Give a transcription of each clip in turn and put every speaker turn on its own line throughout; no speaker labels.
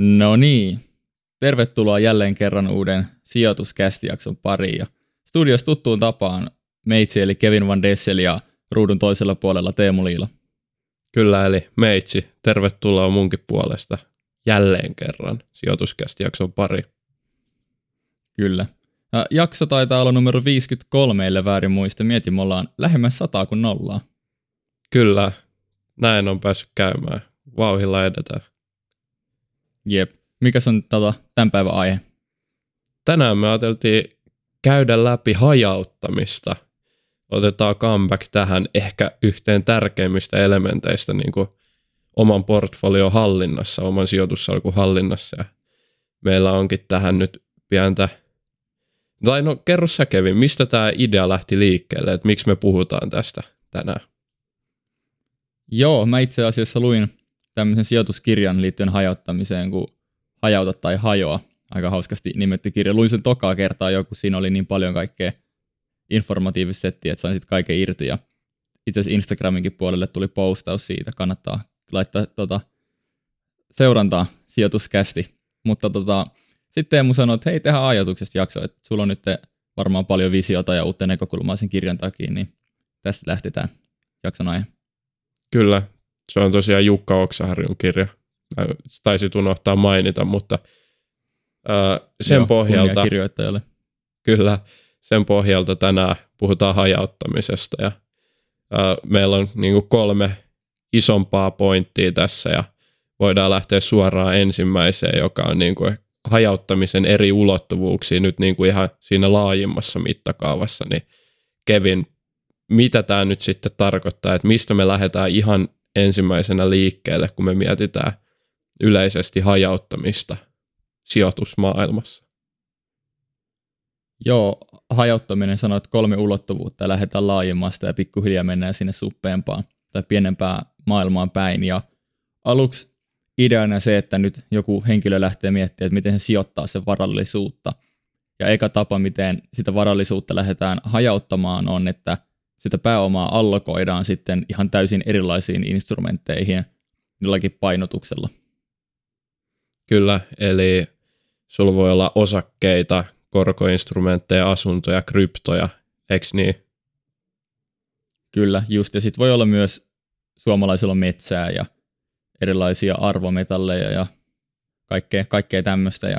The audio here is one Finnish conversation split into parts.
No niin, tervetuloa jälleen kerran uuden sijoituskästijakson pariin. Ja studios tuttuun tapaan meitsi eli Kevin Van Dessel ja ruudun toisella puolella Teemu Liila.
Kyllä, eli meitsi, tervetuloa munkin puolesta jälleen kerran sijoituskästijakson pari.
Kyllä. Ja jakso taitaa olla numero 53, ellei väärin muista. Mietin, me ollaan lähemmäs sataa kuin nollaa.
Kyllä, näin on päässyt käymään. Vauhilla edetään.
Jep. Mikäs on tota, tämän päivän aihe?
Tänään me ajateltiin käydä läpi hajauttamista. Otetaan comeback tähän ehkä yhteen tärkeimmistä elementeistä niin kuin oman portfolion hallinnassa, oman sijoitussalkun hallinnassa. Ja meillä onkin tähän nyt pientä, tai no kerro sä Kevin, mistä tämä idea lähti liikkeelle, että miksi me puhutaan tästä tänään?
Joo, mä itse asiassa luin tämmöisen sijoituskirjan liittyen hajauttamiseen kuin Hajauta tai hajoa. Aika hauskasti nimetty kirja. Luin sen tokaa kertaa joku, siinä oli niin paljon kaikkea informatiivista settiä, että sain sitten kaiken irti. Ja itse asiassa Instagraminkin puolelle tuli postaus siitä. Kannattaa laittaa tota, seurantaa sijoituskästi. Mutta tota, sitten Teemu sanoi, että hei, tehdään ajatuksesta jakso, että sulla on nyt varmaan paljon visiota ja uutta näkökulmaa sen kirjan takia, niin tästä lähtetään jakson aihe.
Kyllä, se on tosiaan Jukka Oksaharjun kirja. Taisit unohtaa mainita, mutta ää, sen Joo, pohjalta...
kirjoittajalle.
Kyllä, sen pohjalta tänään puhutaan hajauttamisesta ja ää, meillä on niin kolme isompaa pointtia tässä ja voidaan lähteä suoraan ensimmäiseen, joka on niin kuin hajauttamisen eri ulottuvuuksia nyt niin kuin ihan siinä laajimmassa mittakaavassa, niin Kevin, mitä tämä nyt sitten tarkoittaa, että mistä me lähdetään ihan ensimmäisenä liikkeelle, kun me mietitään yleisesti hajauttamista sijoitusmaailmassa?
Joo, hajauttaminen sanoo, että kolme ulottuvuutta ja lähdetään laajemmasta ja pikkuhiljaa mennään sinne suppeampaan tai pienempään maailmaan päin. Ja aluksi ideana se, että nyt joku henkilö lähtee miettimään, että miten se sijoittaa sen varallisuutta. Ja eka tapa, miten sitä varallisuutta lähdetään hajauttamaan, on, että sitä pääomaa allokoidaan sitten ihan täysin erilaisiin instrumentteihin jollakin painotuksella.
Kyllä, eli sulla voi olla osakkeita, korkoinstrumentteja, asuntoja, kryptoja, eikö niin?
Kyllä, just. Ja sitten voi olla myös suomalaisilla metsää ja erilaisia arvometalleja ja kaikkea, kaikkea tämmöistä. Ja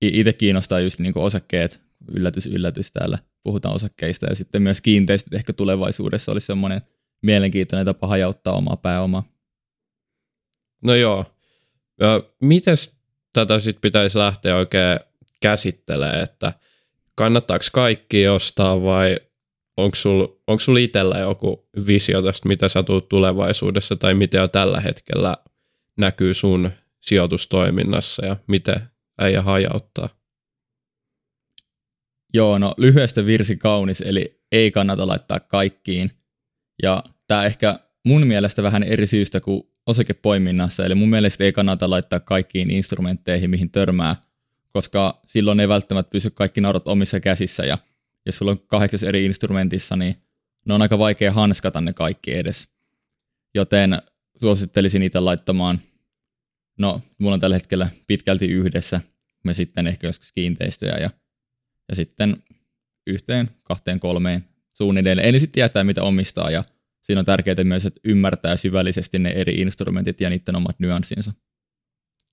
itse kiinnostaa just niinku osakkeet, yllätys, yllätys täällä puhutaan osakkeista. Ja sitten myös kiinteistöt ehkä tulevaisuudessa olisi semmoinen mielenkiintoinen tapa hajauttaa omaa pääomaa.
No joo. Miten tätä sitten pitäisi lähteä oikein käsittelemään, että kannattaako kaikki ostaa vai onko sulla sul itsellä joku visio tästä, mitä sä tulet tulevaisuudessa tai mitä jo tällä hetkellä näkyy sun sijoitustoiminnassa ja miten äijä hajauttaa?
Joo, no lyhyestä virsi kaunis, eli ei kannata laittaa kaikkiin. Ja tämä ehkä mun mielestä vähän eri syystä kuin osakepoiminnassa, eli mun mielestä ei kannata laittaa kaikkiin instrumentteihin, mihin törmää, koska silloin ei välttämättä pysy kaikki naurat omissa käsissä, ja jos sulla on kahdeksas eri instrumentissa, niin ne on aika vaikea hanskata ne kaikki edes. Joten suosittelisin niitä laittamaan, no mulla on tällä hetkellä pitkälti yhdessä, me sitten ehkä joskus kiinteistöjä ja, ja sitten yhteen, kahteen, kolmeen suunnilleen. Eli sitten tietää, mitä omistaa ja siinä on tärkeää myös, että ymmärtää syvällisesti ne eri instrumentit ja niiden omat nyanssinsa.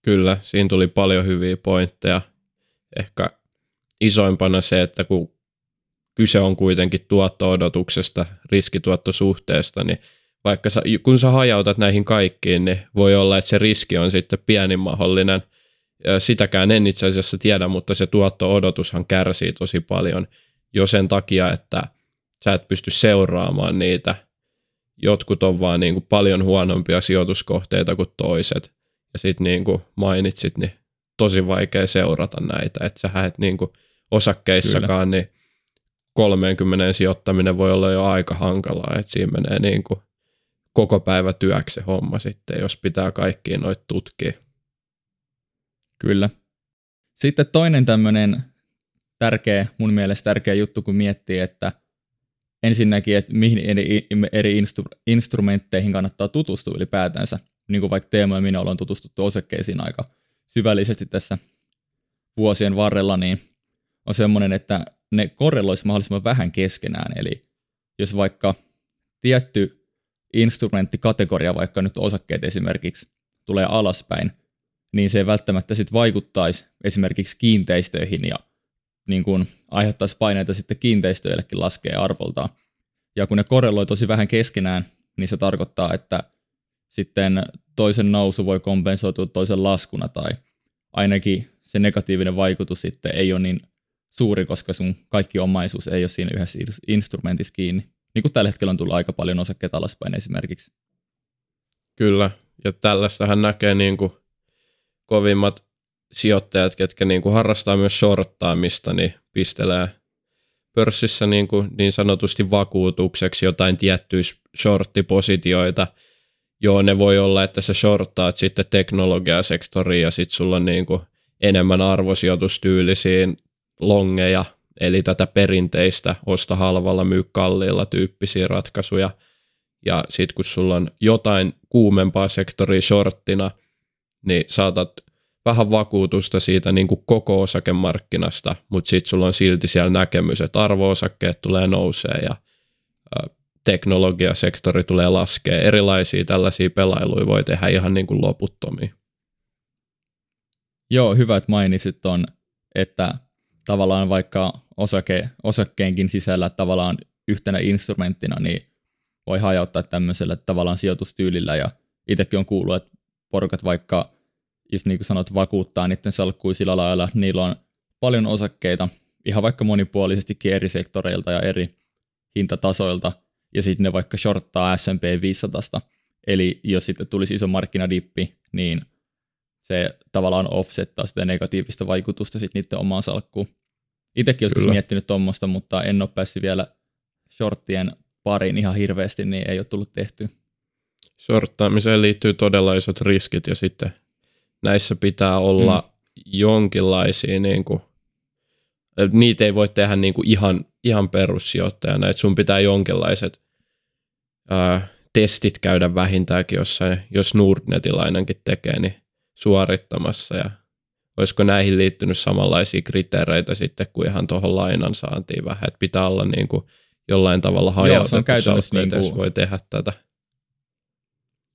Kyllä, siinä tuli paljon hyviä pointteja. Ehkä isoimpana se, että kun kyse on kuitenkin tuotto-odotuksesta, riskituottosuhteesta, niin vaikka sä, kun sä hajautat näihin kaikkiin, niin voi olla, että se riski on sitten pienin mahdollinen. Sitäkään en itse asiassa tiedä, mutta se tuotto-odotushan kärsii tosi paljon jo sen takia, että sä et pysty seuraamaan niitä. Jotkut on vaan niin kuin paljon huonompia sijoituskohteita kuin toiset. Ja sitten niin kuin mainitsit, niin tosi vaikea seurata näitä. Että sä et niin kuin osakkeissakaan, Kyllä. niin 30 sijoittaminen voi olla jo aika hankalaa, että siinä menee niin kuin koko päivä työksi homma sitten, jos pitää kaikkiin noita tutkia.
Kyllä. Sitten toinen tämmöinen tärkeä, mun mielestä tärkeä juttu, kun miettii, että ensinnäkin, että mihin eri, eri instru- instrumentteihin kannattaa tutustua ylipäätänsä. niin kuin vaikka Teemo ja minä ollaan tutustuttu osakkeisiin aika syvällisesti tässä vuosien varrella, niin on semmoinen, että ne korreloisi mahdollisimman vähän keskenään. Eli jos vaikka tietty instrumenttikategoria, vaikka nyt osakkeet esimerkiksi, tulee alaspäin, niin se ei välttämättä sitten vaikuttaisi esimerkiksi kiinteistöihin ja niin kuin aiheuttaisi paineita sitten kiinteistöillekin laskee arvoltaan. Ja kun ne korreloi tosi vähän keskenään, niin se tarkoittaa, että sitten toisen nousu voi kompensoitua toisen laskuna tai ainakin se negatiivinen vaikutus sitten ei ole niin suuri, koska sun kaikki omaisuus ei ole siinä yhdessä instrumentissa kiinni. Niin kuin tällä hetkellä on tullut aika paljon osakkeita alaspäin esimerkiksi.
Kyllä, ja tällaistähän näkee niin kuin kovimmat sijoittajat, ketkä niin kuin harrastaa myös shorttaamista, niin pistelee pörssissä niin, kuin niin sanotusti vakuutukseksi jotain tiettyjä shorttipositioita. Joo, ne voi olla, että sä shorttaat sitten teknologiasektoriin ja sitten sulla on niin kuin enemmän arvosijoitustyylisiin longeja, eli tätä perinteistä osta halvalla, myy kalliilla tyyppisiä ratkaisuja. Ja sitten kun sulla on jotain kuumempaa sektoria shorttina, niin saatat vähän vakuutusta siitä niin kuin koko osakemarkkinasta, mutta sitten sulla on silti siellä näkemys, että arvo-osakkeet tulee nousee ja teknologiasektori tulee laskea. Erilaisia tällaisia pelailuja voi tehdä ihan niin kuin loputtomia.
Joo, hyvä, että mainitsit on, että tavallaan vaikka osake, osakkeenkin sisällä tavallaan yhtenä instrumenttina, niin voi hajauttaa tämmöisellä tavallaan sijoitustyylillä ja itsekin on kuullut, että porukat vaikka just niin kuin sanot, vakuuttaa niiden salkkuja sillä lailla, että niillä on paljon osakkeita, ihan vaikka monipuolisestikin eri sektoreilta ja eri hintatasoilta, ja sitten ne vaikka shorttaa S&P 500. Eli jos sitten tulisi iso markkinadippi, niin se tavallaan offsettaa sitä negatiivista vaikutusta sitten niiden omaan salkkuun. Itsekin joskus Kyllä. miettinyt tuommoista, mutta en ole päässyt vielä shorttien pariin ihan hirveästi, niin ei ole tullut tehty.
Shorttaamiseen liittyy todella isot riskit ja sitten näissä pitää olla mm. jonkinlaisia, niin kuin, niitä ei voi tehdä niin kuin ihan, ihan perussijoittajana, että sun pitää jonkinlaiset ää, testit käydä vähintäänkin jossain, jos Nordnetilainenkin tekee, niin suorittamassa ja olisiko näihin liittynyt samanlaisia kriteereitä sitten kuin ihan tuohon lainan saantiin vähän, että pitää olla niin kuin jollain tavalla hajautettu on niin kuin, voi tehdä tätä.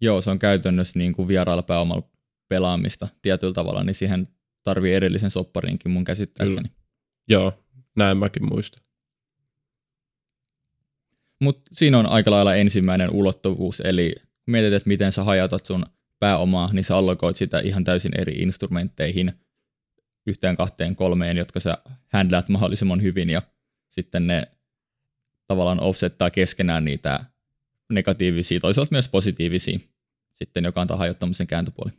Joo, se on käytännössä niin kuin vieraalla pääomalla pelaamista tietyllä tavalla, niin siihen tarvii erillisen sopparinkin mun käsittääkseni. Kyllä.
Joo, näin mäkin muistan.
Mutta siinä on aika lailla ensimmäinen ulottuvuus, eli mietit, että miten sä hajautat sun pääomaa, niin sä allokoit sitä ihan täysin eri instrumentteihin, yhteen, kahteen, kolmeen, jotka sä handlaat mahdollisimman hyvin, ja sitten ne tavallaan offsettaa keskenään niitä negatiivisia, toisaalta myös positiivisia, sitten joka antaa hajottamisen kääntöpuoli.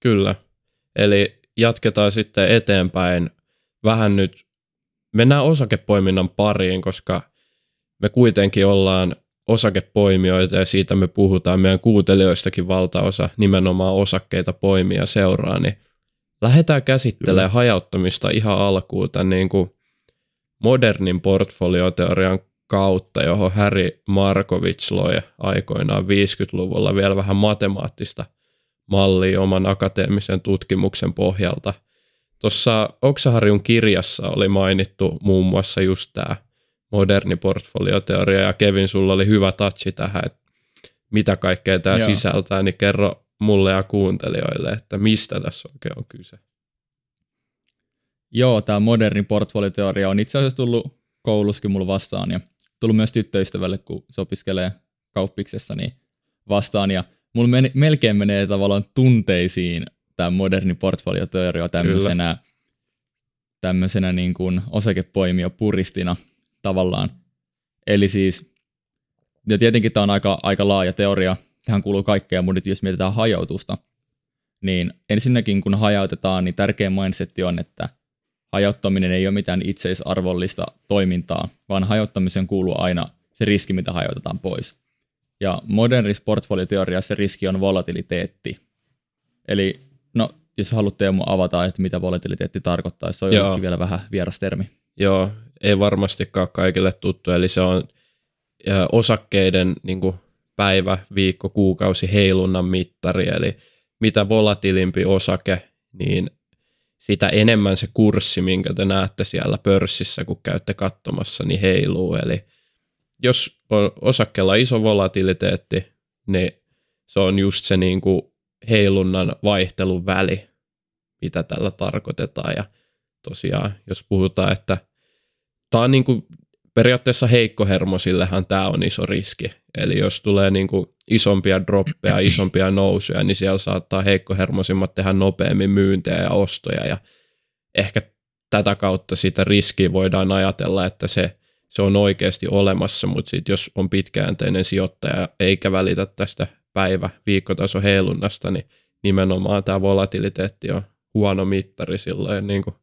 Kyllä. Eli jatketaan sitten eteenpäin vähän nyt, mennään osakepoiminnan pariin, koska me kuitenkin ollaan osakepoimijoita ja siitä me puhutaan meidän kuuntelijoistakin valtaosa nimenomaan osakkeita poimia seuraa, niin lähdetään käsittelemään Kyllä. hajauttamista ihan alkuun tämän niin kuin modernin portfolioteorian kautta, johon Harry Markovits loi aikoinaan 50-luvulla vielä vähän matemaattista – mallia oman akateemisen tutkimuksen pohjalta. Tuossa Oksaharjun kirjassa oli mainittu muun muassa just tämä moderni portfolioteoria, ja Kevin, sulla oli hyvä touchi tähän, että mitä kaikkea tämä Joo. sisältää, niin kerro mulle ja kuuntelijoille, että mistä tässä oikein on kyse.
Joo, tämä moderni portfolioteoria on itse asiassa tullut kouluskin mulla vastaan, ja tullut myös tyttöystävälle, kun se opiskelee kauppiksessa, niin vastaan, ja mulla men, melkein menee tavallaan tunteisiin tämä moderni portfolioteoria tämmöisenä, tämmöisenä niin kuin osakepoimia puristina tavallaan. Eli siis, ja tietenkin tämä on aika, aika laaja teoria, tähän kuuluu kaikkea, mutta nyt jos mietitään hajautusta, niin ensinnäkin kun hajautetaan, niin tärkein mindsetti on, että hajauttaminen ei ole mitään itseisarvollista toimintaa, vaan hajauttamisen kuuluu aina se riski, mitä hajautetaan pois. Ja modernissa portfolioteoriassa riski on volatiliteetti. Eli no, jos haluat Teemu avata, että mitä volatiliteetti tarkoittaa, se on Joo. vielä vähän vieras termi.
Joo, ei varmastikaan kaikille tuttu, eli se on osakkeiden niin kuin, päivä, viikko, kuukausi heilunnan mittari, eli mitä volatilimpi osake, niin sitä enemmän se kurssi, minkä te näette siellä pörssissä, kun käytte katsomassa, niin heiluu. Eli jos on osakkeella iso volatiliteetti, niin se on just se niin kuin heilunnan vaihtelun väli, mitä tällä tarkoitetaan. Ja tosiaan, jos puhutaan, että tämä on niin kuin periaatteessa heikkohermosillehan tämä on iso riski. Eli jos tulee niin kuin isompia droppeja, isompia nousuja, niin siellä saattaa heikkohermosimmat tehdä nopeammin myyntejä ja ostoja. Ja ehkä tätä kautta sitä riskiä voidaan ajatella, että se, se on oikeasti olemassa, mutta sit jos on pitkäjänteinen sijoittaja eikä välitä tästä päivä, viikkotaso heilunnasta, niin nimenomaan tämä volatiliteetti on huono mittari silloin, niin kuin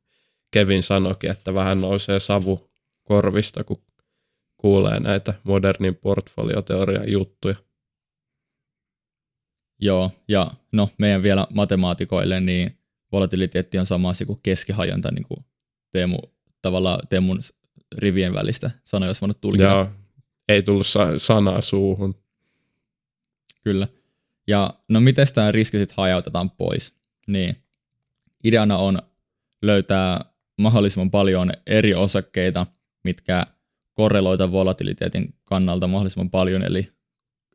Kevin sanoikin, että vähän nousee savu korvista, kun kuulee näitä modernin portfolioteorian juttuja.
Joo, ja no meidän vielä matemaatikoille, niin volatiliteetti on sama asia kuin keskihajonta, niin kuin Teemu, tavallaan Teemun rivien välistä sanoja olisi voinut tulkita. Joo,
ei tullut sa- sanaa suuhun.
Kyllä. Ja no miten tämä riski sitten hajautetaan pois? Niin, ideana on löytää mahdollisimman paljon eri osakkeita, mitkä korreloita volatiliteetin kannalta mahdollisimman paljon, eli,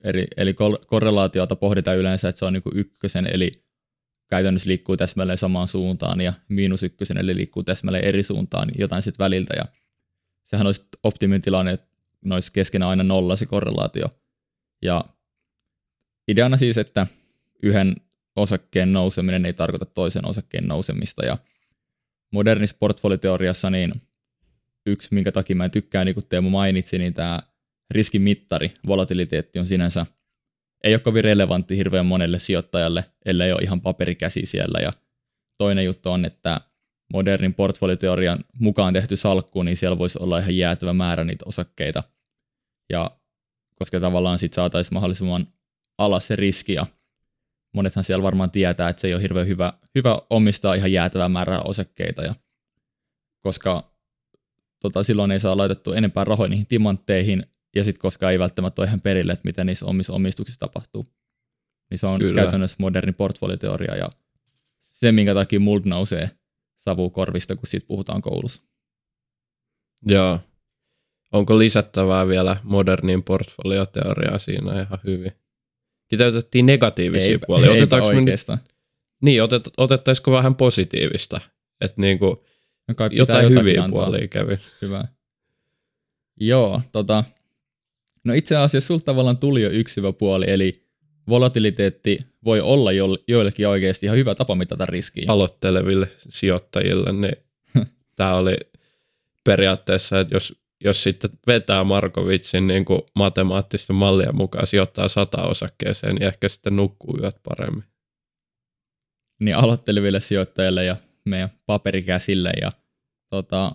eli, eli korrelaatiota pohditaan yleensä, että se on niin kuin ykkösen, eli käytännössä liikkuu täsmälleen samaan suuntaan, ja miinus ykkösen, eli liikkuu täsmälleen eri suuntaan, jotain sitten väliltä, ja sehän olisi optimin tilanne, että olisi keskenään aina nolla se korrelaatio. Ja ideana siis, että yhden osakkeen nouseminen ei tarkoita toisen osakkeen nousemista, ja modernissa portfolioteoriassa niin yksi, minkä takia mä en tykkää, niin kuin Teemu mainitsi, niin tämä riskimittari, volatiliteetti on sinänsä, ei ole kovin relevantti hirveän monelle sijoittajalle, ellei ole ihan paperikäsi siellä. Ja toinen juttu on, että modernin portfolioteorian mukaan tehty salkku, niin siellä voisi olla ihan jäätävä määrä niitä osakkeita. Ja koska tavallaan sitten saataisiin mahdollisimman alas se riski, ja monethan siellä varmaan tietää, että se ei ole hirveän hyvä, hyvä omistaa ihan jäätävää määrää osakkeita, ja koska tota, silloin ei saa laitettu enempää rahoja niihin timantteihin, ja sitten koska ei välttämättä ole ihan perille, että mitä niissä omissa omistuksissa tapahtuu. Niin se on Kyllä. käytännössä moderni portfolioteoria, ja se, minkä takia multa nousee savu korvista, kun siitä puhutaan koulussa.
Joo. Onko lisättävää vielä modernin portfolioteoriaa siinä ihan hyvin? Kiteytettiin negatiivisia eipä, puolia.
Otetaanko oikeastaan. Me,
niin, otet, otettaisiko vähän positiivista? Että niinku, No kai jotain hyviä antaa. puolia kävi.
Hyvä. Joo, tota, no itse asiassa sulta tavallaan tuli jo yksi hyvä puoli, eli volatiliteetti voi olla jo, joillekin oikeasti ihan hyvä tapa mitata riskiä.
Aloitteleville sijoittajille, niin tämä oli periaatteessa, että jos, jos sitten vetää Markovitsin niin kuin matemaattista mallia mukaan, sijoittaa sata osakkeeseen, niin ehkä sitten nukkuu yöt paremmin.
Niin aloitteleville sijoittajille ja meidän paperikäsille ja tota,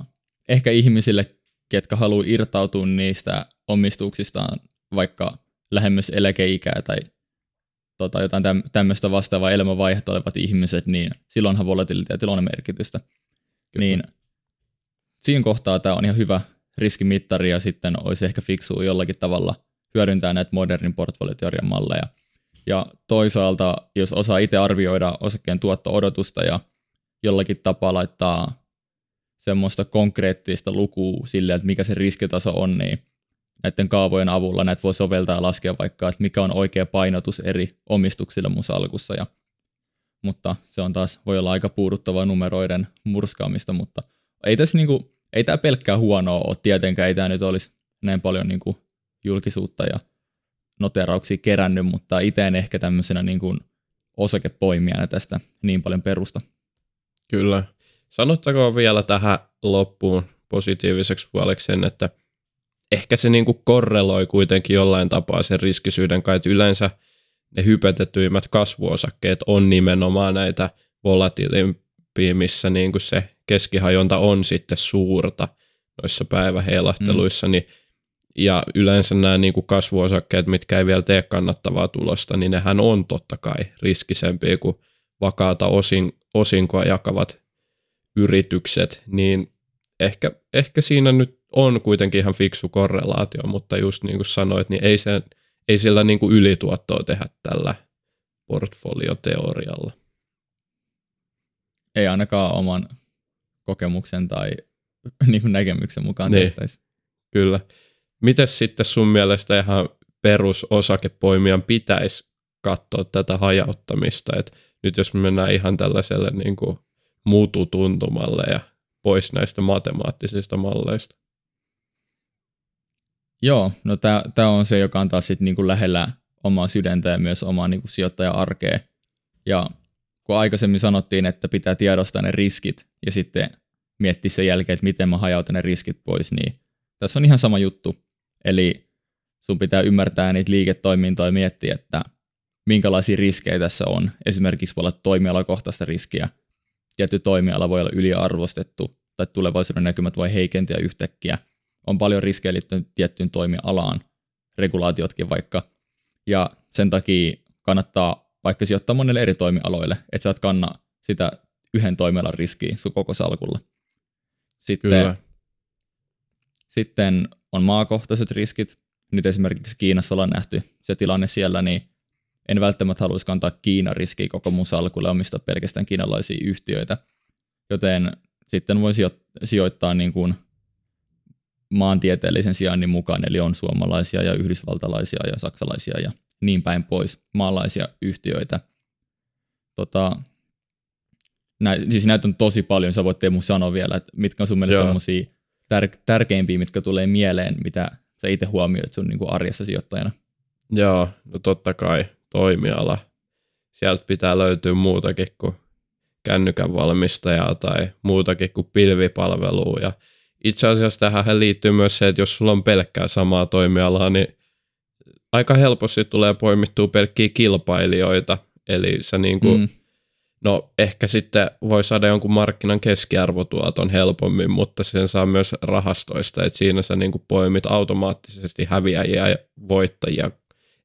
ehkä ihmisille, ketkä haluaa irtautua niistä omistuksistaan vaikka lähemmäs eläkeikää tai tota, jotain täm, tämmöistä vastaavaa elämänvaihetta olevat ihmiset, niin silloinhan volatiliteetilla on merkitystä. Kyllä. Niin siinä kohtaa tämä on ihan hyvä riskimittari ja sitten olisi ehkä fiksua jollakin tavalla hyödyntää näitä modernin portfolioteorian malleja. Ja toisaalta, jos osaa itse arvioida osakkeen tuotto-odotusta ja jollakin tapaa laittaa semmoista konkreettista lukua sille, että mikä se riskitaso on, niin näiden kaavojen avulla näitä voi soveltaa ja laskea vaikka, että mikä on oikea painotus eri omistuksille mun salkussa. Ja, mutta se on taas, voi olla aika puuduttavaa numeroiden murskaamista, mutta ei tässä niinku, ei tämä pelkkää huonoa ole tietenkään, ei tämä nyt olisi näin paljon niinku julkisuutta ja noterauksia kerännyt, mutta itse en ehkä tämmöisenä niinku osakepoimijana tästä niin paljon perusta.
Kyllä. Sanottakoon vielä tähän loppuun positiiviseksi puoleksi sen, että ehkä se niinku korreloi kuitenkin jollain tapaa sen riskisyyden kai, että yleensä ne hypetetyimmät kasvuosakkeet on nimenomaan näitä volatilimpia, missä niinku se keskihajonta on sitten suurta noissa päiväheilahteluissa, mm. niin ja yleensä nämä niin kuin kasvuosakkeet, mitkä ei vielä tee kannattavaa tulosta, niin nehän on totta kai riskisempiä kuin vakaata osin, osinkoa jakavat yritykset, niin ehkä, ehkä siinä nyt on kuitenkin ihan fiksu korrelaatio, mutta just niin kuin sanoit, niin ei, se, ei sillä niin kuin ylituottoa tehdä tällä portfolioteorialla.
Ei ainakaan oman kokemuksen tai niin kuin näkemyksen mukaan niin. tehtäisi.
Kyllä. Mites sitten sun mielestä ihan perusosakepoimijan pitäisi katsoa tätä hajauttamista, että nyt jos me mennään ihan tällaiselle niin kuin muututuntumalle ja pois näistä matemaattisista malleista.
Joo, no tämä on se, joka on taas sit niinku lähellä omaa sydäntä ja myös omaa niinku sijoittaja-arkea. Ja kun aikaisemmin sanottiin, että pitää tiedostaa ne riskit ja sitten miettiä sen jälkeen, että miten mä hajautan ne riskit pois, niin tässä on ihan sama juttu. Eli sun pitää ymmärtää niitä liiketoimintoja ja miettiä, että minkälaisia riskejä tässä on. Esimerkiksi voi olla toimialakohtaista riskiä. Tietty toimiala voi olla yliarvostettu tai tulevaisuuden näkymät voi heikentyä yhtäkkiä. On paljon riskejä liittyen tiettyyn toimialaan, regulaatiotkin vaikka. Ja sen takia kannattaa vaikka sijoittaa monelle eri toimialoille, että sä et kanna sitä yhden toimialan riskiä sun koko salkulla. Sitten, Kyllä. sitten on maakohtaiset riskit. Nyt esimerkiksi Kiinassa ollaan nähty se tilanne siellä, niin en välttämättä haluaisi kantaa Kiinan riskiä koko mun salkulle omistaa pelkästään kiinalaisia yhtiöitä, joten sitten voi sijoittaa niin kuin maantieteellisen sijainnin mukaan, eli on suomalaisia ja yhdysvaltalaisia ja saksalaisia ja niin päin pois maalaisia yhtiöitä. Tota, näin, siis näitä on tosi paljon, sä voit Teemu sanoa vielä, että mitkä on sun mielestä sellaisia tär- tärkeimpiä, mitkä tulee mieleen, mitä sä itse huomioit sun niin kuin arjessa sijoittajana?
Joo, no totta kai toimiala. Sieltä pitää löytyä muutakin kuin kännykän valmistajaa tai muutakin kuin pilvipalvelua. Ja itse asiassa tähän liittyy myös se, että jos sulla on pelkkää samaa toimialaa, niin aika helposti tulee poimittua pelkkiä kilpailijoita. Eli sä niin kuin, mm. no ehkä sitten voi saada jonkun markkinan keskiarvotuoton helpommin, mutta sen saa myös rahastoista, että siinä sä niin kuin poimit automaattisesti häviäjiä ja voittajia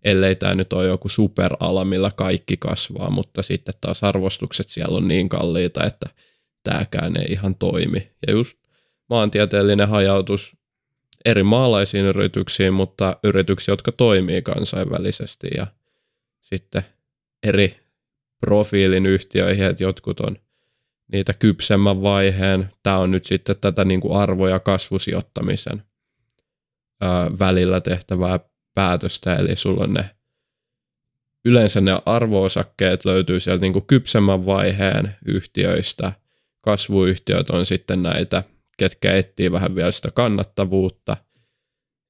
ellei tämä nyt ole joku superala, millä kaikki kasvaa, mutta sitten taas arvostukset siellä on niin kalliita, että tämäkään ei ihan toimi. Ja just maantieteellinen hajautus eri maalaisiin yrityksiin, mutta yrityksiä, jotka toimii kansainvälisesti ja sitten eri profiilin yhtiöihin, että jotkut on niitä kypsemmän vaiheen. Tämä on nyt sitten tätä niin kuin arvo- ja kasvusijoittamisen välillä tehtävää päätöstä, eli sulla on ne yleensä ne arvoosakkeet löytyy sieltä niin kuin kypsemmän vaiheen yhtiöistä. Kasvuyhtiöt on sitten näitä, ketkä etsii vähän vielä sitä kannattavuutta.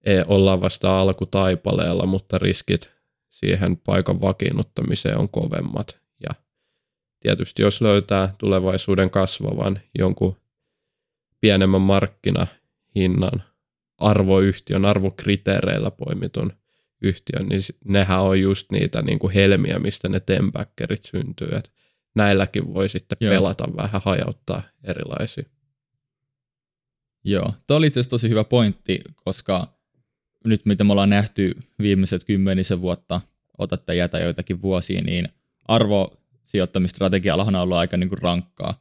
Ei, ollaan vasta alkutaipaleella, mutta riskit siihen paikan vakiinnuttamiseen on kovemmat. Ja tietysti jos löytää tulevaisuuden kasvavan jonkun pienemmän markkinahinnan arvoyhtiön, arvokriteereillä poimitun yhtiön, niin nehän on just niitä niin kuin helmiä, mistä ne tempackerit syntyy. Et näilläkin voi sitten Joo. pelata vähän, hajauttaa erilaisia.
Joo, tämä oli itse asiassa tosi hyvä pointti, koska nyt mitä me ollaan nähty viimeiset kymmenisen vuotta, otatte jätä joitakin vuosia, niin arvosijoittamistrategia on ollut aika niin kuin rankkaa.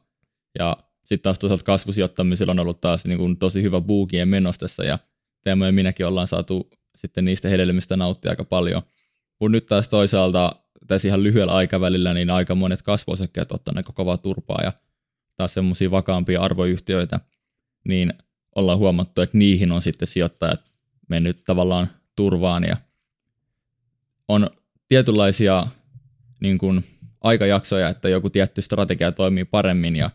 Ja sitten taas toisaalta kasvusijoittamisella on ollut taas niin kuin tosi hyvä buukien menostessa ja Teemu ja minäkin ollaan saatu sitten niistä hedelmistä nauttia aika paljon. Kun nyt taas toisaalta tässä ihan lyhyellä aikavälillä niin aika monet kasvuosakkeet ottaa aika kovaa turpaa ja taas semmoisia vakaampia arvoyhtiöitä, niin ollaan huomattu, että niihin on sitten sijoittajat mennyt tavallaan turvaan ja on tietynlaisia niin kuin, aikajaksoja, että joku tietty strategia toimii paremmin ja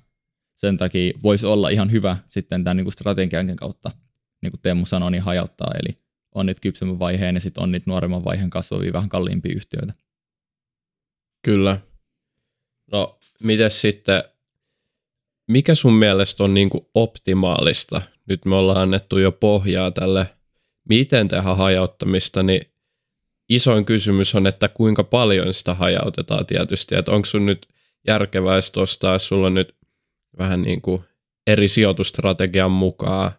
sen takia voisi olla ihan hyvä sitten tämän niin kuin strategian kautta niin kuin Teemu sanoi, niin hajauttaa, eli on niitä kypsemmän vaiheen ja sitten on niitä nuoremman vaiheen kasvavia vähän kalliimpia yhtiöitä.
Kyllä. No, miten sitten, mikä sun mielestä on niin kuin optimaalista? Nyt me ollaan annettu jo pohjaa tälle, miten tehdä hajauttamista, niin isoin kysymys on, että kuinka paljon sitä hajautetaan tietysti, että onko sun nyt järkevää jos sulla on nyt vähän niin kuin eri sijoitustrategian mukaan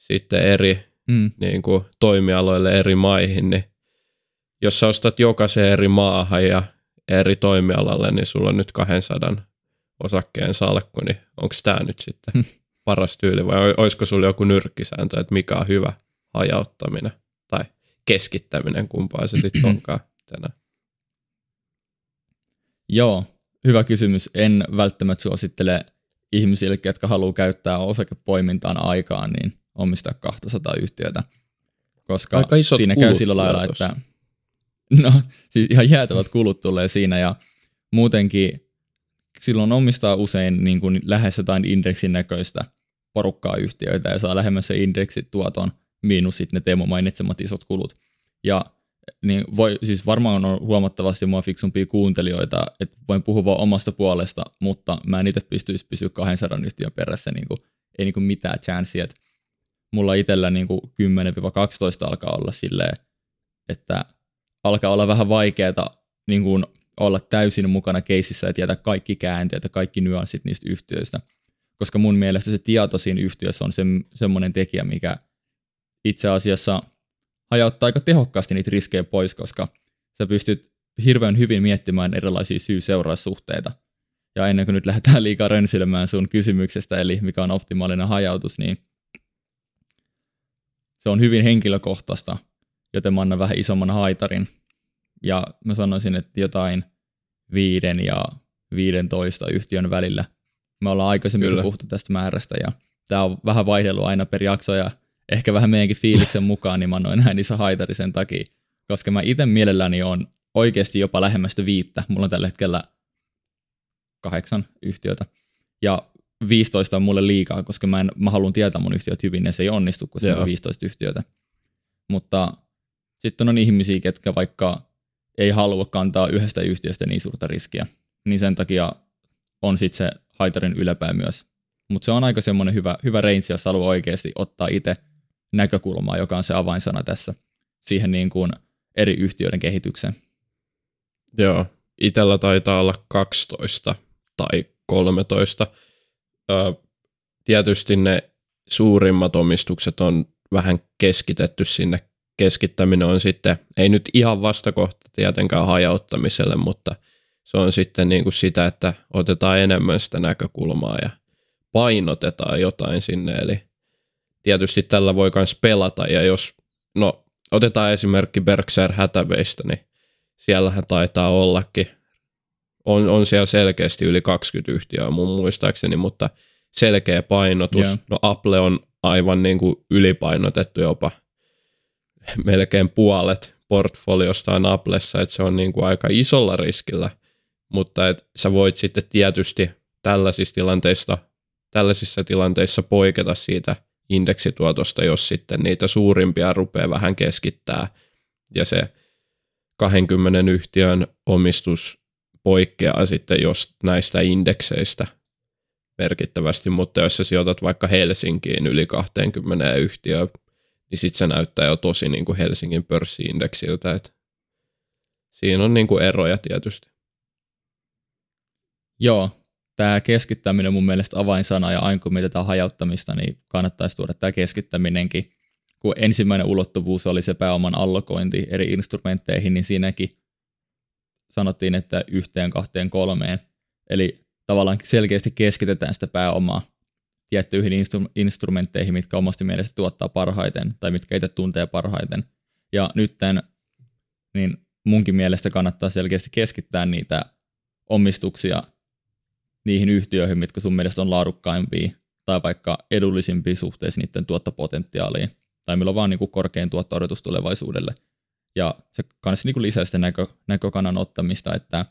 sitten eri mm. niin kuin, toimialoille eri maihin, niin jos sä ostat jokaisen eri maahan ja eri toimialalle, niin sulla on nyt 200 osakkeen salkku, niin onko tämä nyt sitten hmm. paras tyyli vai olisiko sulla joku nyrkkisääntö, että mikä on hyvä hajauttaminen tai keskittäminen, kumpaa se sitten onkaan tänään.
Joo, hyvä kysymys. En välttämättä suosittele ihmisille, jotka haluaa käyttää osakepoimintaan aikaan, niin omistaa 200 yhtiötä. Koska Aika siinä käy sillä lailla, että no, siis ihan jäätävät kulut tulee siinä ja muutenkin silloin omistaa usein niin kuin lähes jotain indeksin näköistä porukkaa yhtiöitä ja saa lähemmäs se indeksituoton miinus sitten ne Teemu mainitsemat isot kulut. Ja niin voi, siis varmaan on huomattavasti mua fiksumpia kuuntelijoita, että voin puhua vaan omasta puolesta, mutta mä en itse pystyisi pysyä 200 yhtiön perässä, niin kuin, ei niin kuin mitään chanssia, että mulla itsellä niin kuin 10-12 alkaa olla silleen, että alkaa olla vähän vaikeaa niin kuin olla täysin mukana keisissä ja tietää kaikki käänteet ja kaikki nyanssit niistä yhtiöistä, koska mun mielestä se tieto siinä yhtiössä on se, semmoinen tekijä, mikä itse asiassa hajauttaa aika tehokkaasti niitä riskejä pois, koska sä pystyt hirveän hyvin miettimään erilaisia syy-seuraussuhteita. Ja ennen kuin nyt lähdetään liikaa rönsilemään sun kysymyksestä, eli mikä on optimaalinen hajautus, niin se on hyvin henkilökohtaista, joten mä annan vähän isomman haitarin. Ja mä sanoisin, että jotain viiden ja 15 yhtiön välillä. Me ollaan aikaisemmin Kyllä. puhuttu tästä määrästä ja tämä on vähän vaihdellut aina per jakso ja ehkä vähän meidänkin fiiliksen mukaan, niin mä annoin näin iso haitari sen takia, koska mä itse mielelläni on oikeasti jopa lähemmästä viittä. Mulla on tällä hetkellä kahdeksan yhtiötä. Ja 15 on mulle liikaa, koska mä, en, mä haluan tietää mun yhtiöt hyvin, ja se ei onnistu, kun se on 15 yhtiötä. Mutta sitten on ihmisiä, ketkä vaikka ei halua kantaa yhdestä yhtiöstä niin suurta riskiä, niin sen takia on sitten se haitarin yläpää myös. Mutta se on aika semmoinen hyvä, hyvä range, jos haluaa oikeasti ottaa itse näkökulmaa, joka on se avainsana tässä siihen niin kuin eri yhtiöiden kehitykseen.
Joo, itellä taitaa olla 12 tai 13. Tietysti ne suurimmat omistukset on vähän keskitetty sinne. Keskittäminen on sitten, ei nyt ihan vastakohta tietenkään hajauttamiselle, mutta se on sitten niin kuin sitä, että otetaan enemmän sitä näkökulmaa ja painotetaan jotain sinne. Eli tietysti tällä voi myös pelata, ja jos, no otetaan esimerkki Berkshire Hathawaysta, niin siellähän taitaa ollakin, on, on siellä selkeästi yli 20 yhtiöä mun muistaakseni, mutta selkeä painotus. Yeah. No Apple on aivan niin kuin ylipainotettu jopa melkein puolet portfoliosta on Applessa, että se on niin kuin aika isolla riskillä, mutta et sä voit sitten tietysti tällaisissa tilanteissa, tällaisissa tilanteissa poiketa siitä – indeksituotosta, jos sitten niitä suurimpia rupeaa vähän keskittää ja se 20 yhtiön omistus poikkeaa sitten jos näistä indekseistä merkittävästi, mutta jos sä sijoitat vaikka Helsinkiin yli 20 yhtiöä, niin sitten se näyttää jo tosi niin kuin Helsingin pörssiindeksiltä, että siinä on niin kuin eroja tietysti.
Joo, tämä keskittäminen on mun mielestä avainsana, ja aina kun mietitään hajauttamista, niin kannattaisi tuoda tämä keskittäminenkin. Kun ensimmäinen ulottuvuus oli se pääoman allokointi eri instrumentteihin, niin siinäkin sanottiin, että yhteen, kahteen, kolmeen. Eli tavallaan selkeästi keskitetään sitä pääomaa tiettyihin instru- instrumentteihin, mitkä omasti mielestä tuottaa parhaiten tai mitkä itse tuntee parhaiten. Ja nytten niin munkin mielestä kannattaa selkeästi keskittää niitä omistuksia niihin yhtiöihin, mitkä sun mielestä on laadukkaimpia tai vaikka edullisimpia suhteessa niiden tuottopotentiaaliin, tai millä on vaan niin kuin korkein tuotto tulevaisuudelle. Ja se kanssa niin lisää sitä näkö, näkökannan ottamista, että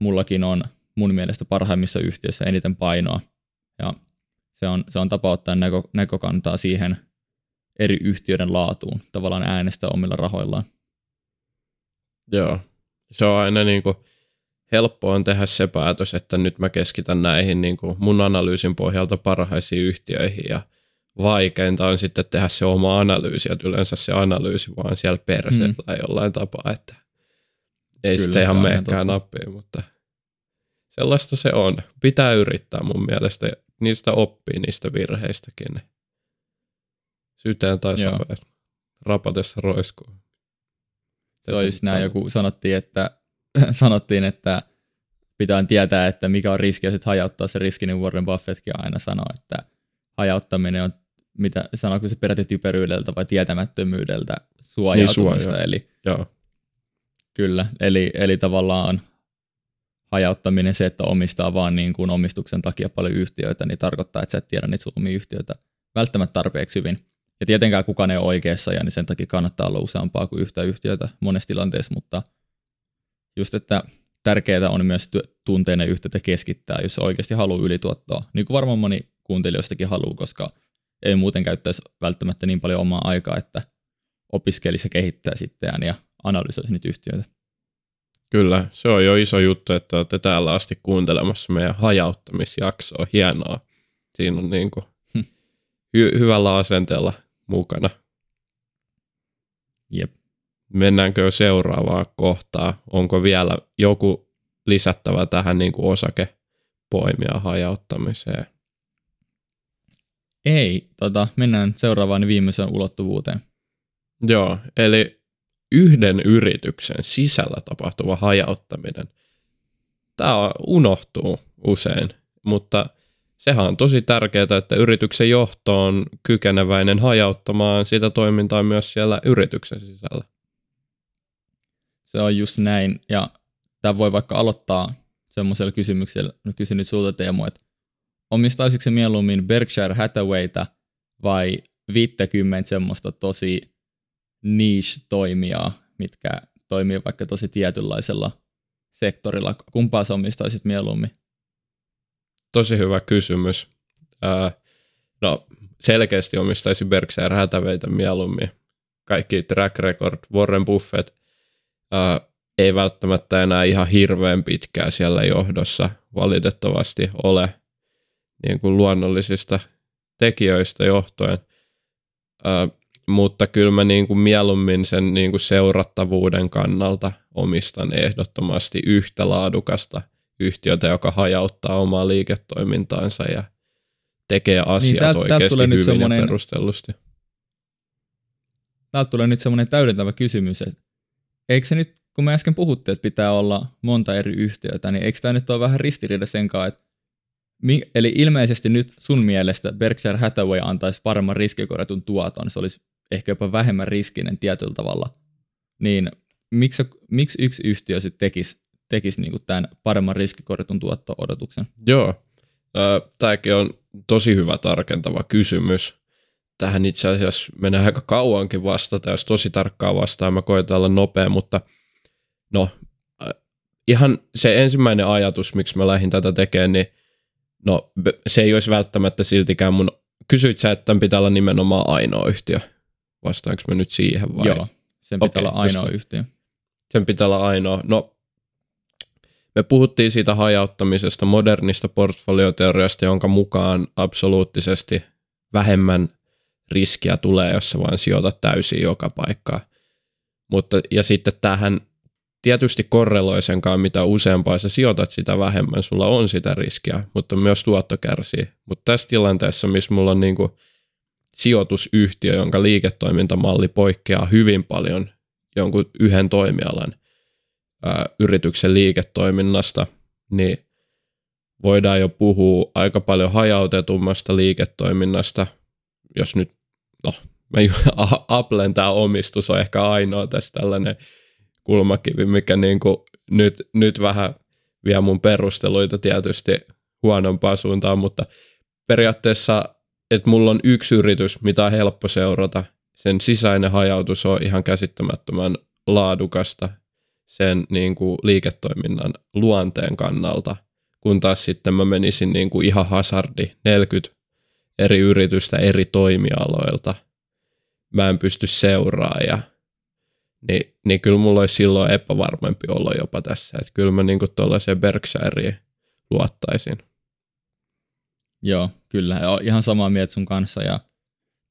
mullakin on mun mielestä parhaimmissa yhtiöissä eniten painoa, ja se on, se on tapa ottaa näkö, näkökantaa siihen eri yhtiöiden laatuun, tavallaan äänestä omilla rahoillaan.
Joo, se on aina niin kuin helppo on tehdä se päätös, että nyt mä keskitän näihin niin kuin mun analyysin pohjalta parhaisiin yhtiöihin ja vaikeinta on sitten tehdä se oma analyysi, että yleensä se analyysi vaan siellä perseellä mm. tai jollain tapaa, että ei Kyllä, sitten ihan meekään nappiin, mutta sellaista se on. Pitää yrittää mun mielestä, niistä oppii niistä virheistäkin. Syteen tai saveet, rapatessa roiskuu.
Se olisi näin joku, sanottiin, että sanottiin, että pitää tietää, että mikä on riski ja sitten hajauttaa se riski, niin Warren Buffettkin aina sanoo, että hajauttaminen on mitä sanoiko se peräti typeryydeltä vai tietämättömyydeltä suojautumista.
Niin, suoja.
eli
Joo.
Kyllä, eli, eli tavallaan hajauttaminen se, että omistaa vaan niin kuin omistuksen takia paljon yhtiöitä, niin tarkoittaa, että sä et tiedä niitä sun yhtiöitä välttämättä tarpeeksi hyvin. Ja tietenkään kukaan ei ole oikeassa, ja niin sen takia kannattaa olla useampaa kuin yhtä yhtiötä monessa tilanteessa, mutta just, että tärkeää on myös tunteinen yhteyttä keskittää, jos oikeasti haluaa ylituottoa, niin kuin varmaan moni kuuntelijoistakin haluaa, koska ei muuten käyttäisi välttämättä niin paljon omaa aikaa, että opiskelisi ja kehittää sitten ja analysoisi niitä yhtiöitä.
Kyllä, se on jo iso juttu, että olette täällä asti kuuntelemassa meidän hajauttamisjaksoa. Hienoa. Siinä on niin kuin hm. hy- hyvällä asenteella mukana.
Jep.
Mennäänkö seuraavaan kohtaan? Onko vielä joku lisättävä tähän niin kuin osakepoimia hajauttamiseen?
Ei, tota, mennään seuraavaan viimeiseen ulottuvuuteen.
Joo, eli yhden yrityksen sisällä tapahtuva hajauttaminen. Tämä unohtuu usein, mutta sehän on tosi tärkeää, että yrityksen johto on kykeneväinen hajauttamaan sitä toimintaa myös siellä yrityksen sisällä.
Se on just näin, ja tämä voi vaikka aloittaa semmoisella kysymyksellä, kysyn nyt sulta Teemu, että omistaisitko se mieluummin Berkshire Hathawayta vai 50 semmoista tosi niche-toimijaa, mitkä toimii vaikka tosi tietynlaisella sektorilla. Kumpaa sä omistaisit mieluummin?
Tosi hyvä kysymys. Ää, no, selkeästi omistaisin Berkshire Hathawayta mieluummin. Kaikki track record, Warren Buffett ää, ei välttämättä enää ihan hirveän pitkää siellä johdossa valitettavasti ole niin kuin luonnollisista tekijöistä johtuen. Ää, mutta kyllä mä niin kuin mieluummin sen niin kuin seurattavuuden kannalta omistan ehdottomasti yhtä laadukasta yhtiötä, joka hajauttaa omaa liiketoimintaansa ja tekee niin, asiat niin, täältä, oikeasti täältä hyvin ja perustellusti.
Täältä tulee nyt semmoinen täydentävä kysymys, että eikö se nyt, kun me äsken puhuttiin, että pitää olla monta eri yhtiötä, niin eikö tämä nyt ole vähän ristiriida sen kanssa, että Eli ilmeisesti nyt sun mielestä Berkshire Hathaway antaisi paremman riskikorjatun tuoton, se olisi ehkä jopa vähemmän riskinen tietyllä tavalla, niin miksi, miksi yksi yhtiö sitten tekisi, tekisi niinku tämän paremman riskikorjatun tuotto-odotuksen?
Joo, tämäkin on tosi hyvä tarkentava kysymys. Tähän itse asiassa menee aika kauankin vastata, jos tosi tarkkaa vastaa, mä koitan olla nopea, mutta no, ihan se ensimmäinen ajatus, miksi mä lähdin tätä tekemään, niin no se ei olisi välttämättä siltikään mun, kysyit sä, että tämän pitää olla nimenomaan ainoa yhtiö. Vastaanko mä nyt siihen vai?
Joo, sen pitää okay, olla ainoa yhtiö.
Sen pitää olla ainoa. No, me puhuttiin siitä hajauttamisesta, modernista portfolioteoriasta, jonka mukaan absoluuttisesti vähemmän riskiä tulee, jos sä vain sijoitat täysin joka paikkaan. Mutta, ja sitten tähän tietysti korreloi senkaan, mitä useampaa sä sijoitat, sitä vähemmän sulla on sitä riskiä, mutta myös tuotto kärsii. Mutta tässä tilanteessa, missä mulla on niinku sijoitusyhtiö, jonka liiketoimintamalli poikkeaa hyvin paljon jonkun yhden toimialan ää, yrityksen liiketoiminnasta, niin voidaan jo puhua aika paljon hajautetummasta liiketoiminnasta, jos nyt, no, Applen tämä omistus on ehkä ainoa tässä tällainen kulmakivi, mikä niin kuin nyt, nyt vähän vie mun perusteluita tietysti huonompaan suuntaan, mutta periaatteessa että mulla on yksi yritys, mitä on helppo seurata. Sen sisäinen hajautus on ihan käsittämättömän laadukasta sen niin kuin liiketoiminnan luonteen kannalta, kun taas sitten mä menisin niin kuin ihan hasardi 40 eri yritystä eri toimialoilta. Mä en pysty seuraamaan ja niin, niin kyllä mulla olisi silloin epävarmempi olo jopa tässä. Että kyllä mä niin tuollaiseen Berkshireen luottaisin.
Joo, kyllä. Ihan samaa mieltä sun kanssa. Ja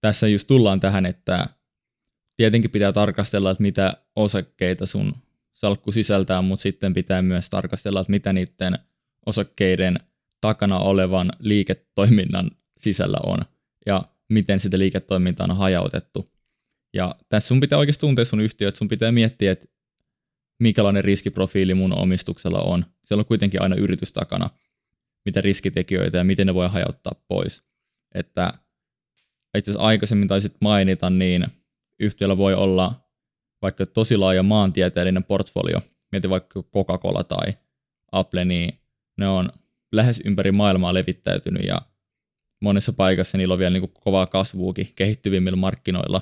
tässä just tullaan tähän, että tietenkin pitää tarkastella, että mitä osakkeita sun salkku sisältää, mutta sitten pitää myös tarkastella, että mitä niiden osakkeiden takana olevan liiketoiminnan sisällä on ja miten sitä liiketoimintaa on hajautettu. Ja tässä sun pitää oikeasti tuntea sun yhtiö, että sun pitää miettiä, että minkälainen riskiprofiili mun omistuksella on. Siellä on kuitenkin aina yritys takana mitä riskitekijöitä ja miten ne voi hajauttaa pois. Että itse asiassa aikaisemmin taisit mainita, niin yhtiöllä voi olla vaikka tosi laaja maantieteellinen portfolio, mieti vaikka Coca-Cola tai Apple, niin ne on lähes ympäri maailmaa levittäytynyt ja monessa paikassa niillä on vielä niin kovaa kasvuukin kehittyvimmillä markkinoilla.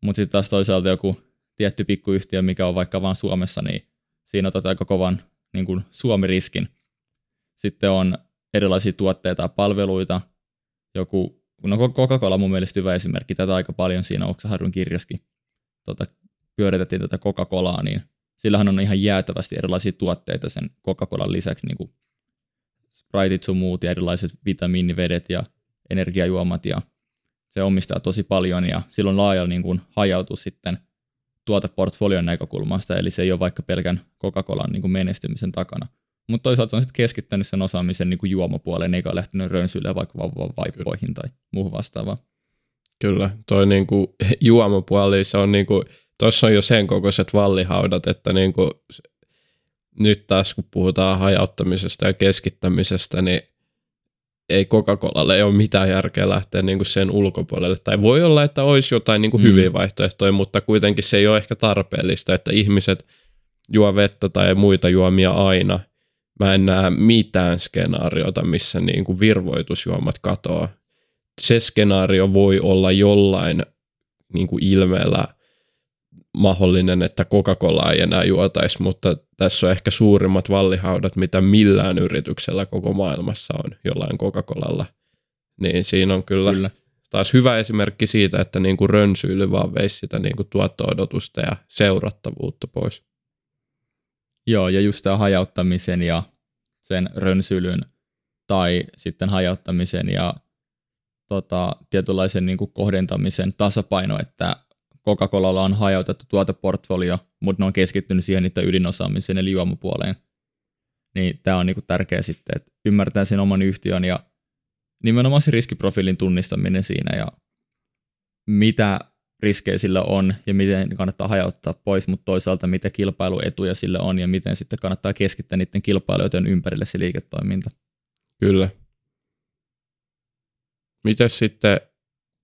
Mutta sitten taas toisaalta joku tietty pikkuyhtiö, mikä on vaikka vain Suomessa, niin siinä otat aika kovan niin kuin Suomi-riskin. Sitten on erilaisia tuotteita ja palveluita. Joku, no Coca-Cola on mun mielestä hyvä esimerkki, tätä aika paljon siinä Oksaharjun kirjaskin. Tota, pyöritettiin tätä Coca-Colaa, niin sillähän on ihan jäätävästi erilaisia tuotteita sen Coca-Colan lisäksi, niin kuin Spriteit sun muut ja erilaiset vitamiinivedet ja energiajuomat ja se omistaa tosi paljon ja silloin laajalla niin kuin hajautus sitten tuoteportfolion näkökulmasta, eli se ei ole vaikka pelkän Coca-Colan niin kuin menestymisen takana. Mutta toisaalta on sitten keskittänyt sen osaamisen niin kuin juomapuoleen, eikä ole lähtenyt rönsyille vaikka vaippoihin tai muuhun vastaavaan.
Kyllä, toi niin kuin juomapuoli, se on niin kuin, tuossa on jo sen kokoiset vallihaudat, että niin kuin, nyt taas kun puhutaan hajauttamisesta ja keskittämisestä, niin ei Coca-Colalle ei ole mitään järkeä lähteä niin kuin sen ulkopuolelle. Tai voi olla, että olisi jotain niin kuin mm. hyviä vaihtoehtoja, mutta kuitenkin se ei ole ehkä tarpeellista, että ihmiset juo vettä tai muita juomia aina. Mä en näe mitään skenaariota, missä niin kuin virvoitusjuomat katoaa. Se skenaario voi olla jollain niin kuin ilmeellä mahdollinen, että Coca-Cola ei enää juotaisi, mutta tässä on ehkä suurimmat vallihaudat, mitä millään yrityksellä koko maailmassa on jollain Coca-Colalla. Niin siinä on kyllä, kyllä. taas hyvä esimerkki siitä, että niin kuin rönsyily vaan veisi sitä niin kuin tuotto-odotusta ja seurattavuutta pois.
Joo, ja just tämä hajauttamisen ja sen rönsylyn tai sitten hajauttamisen ja tota, tietynlaisen niin kuin kohdentamisen tasapaino, että Coca-Colalla on hajautettu tuoteportfolio, mutta ne on keskittynyt siihen niiden ydinosaamiseen eli juomapuoleen. Niin tämä on niinku tärkeä sitten, että ymmärtää sen oman yhtiön ja nimenomaan se riskiprofiilin tunnistaminen siinä ja mitä riskejä sillä on ja miten kannattaa hajauttaa pois, mutta toisaalta mitä kilpailuetuja sillä on ja miten sitten kannattaa keskittää niiden kilpailijoiden ympärille se liiketoiminta.
Kyllä. Miten sitten